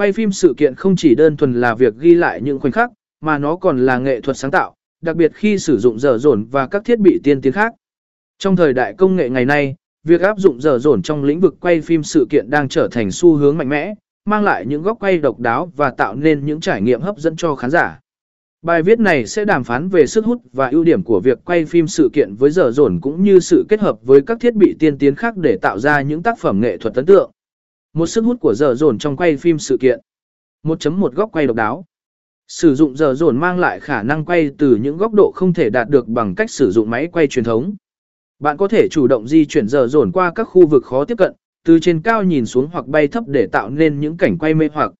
Quay phim sự kiện không chỉ đơn thuần là việc ghi lại những khoảnh khắc, mà nó còn là nghệ thuật sáng tạo, đặc biệt khi sử dụng dở dồn và các thiết bị tiên tiến khác. Trong thời đại công nghệ ngày nay, việc áp dụng dở dồn trong lĩnh vực quay phim sự kiện đang trở thành xu hướng mạnh mẽ, mang lại những góc quay độc đáo và tạo nên những trải nghiệm hấp dẫn cho khán giả. Bài viết này sẽ đàm phán về sức hút và ưu điểm của việc quay phim sự kiện với dở dồn cũng như sự kết hợp với các thiết bị tiên tiến khác để tạo ra những tác phẩm nghệ thuật ấn tượng. Một sức hút của dở dồn trong quay phim sự kiện. 1.1 góc quay độc đáo. Sử dụng dở dồn mang lại khả năng quay từ những góc độ không thể đạt được bằng cách sử dụng máy quay truyền thống. Bạn có thể chủ động di chuyển dở dồn qua các khu vực khó tiếp cận, từ trên cao nhìn xuống hoặc bay thấp để tạo nên những cảnh quay mê hoặc.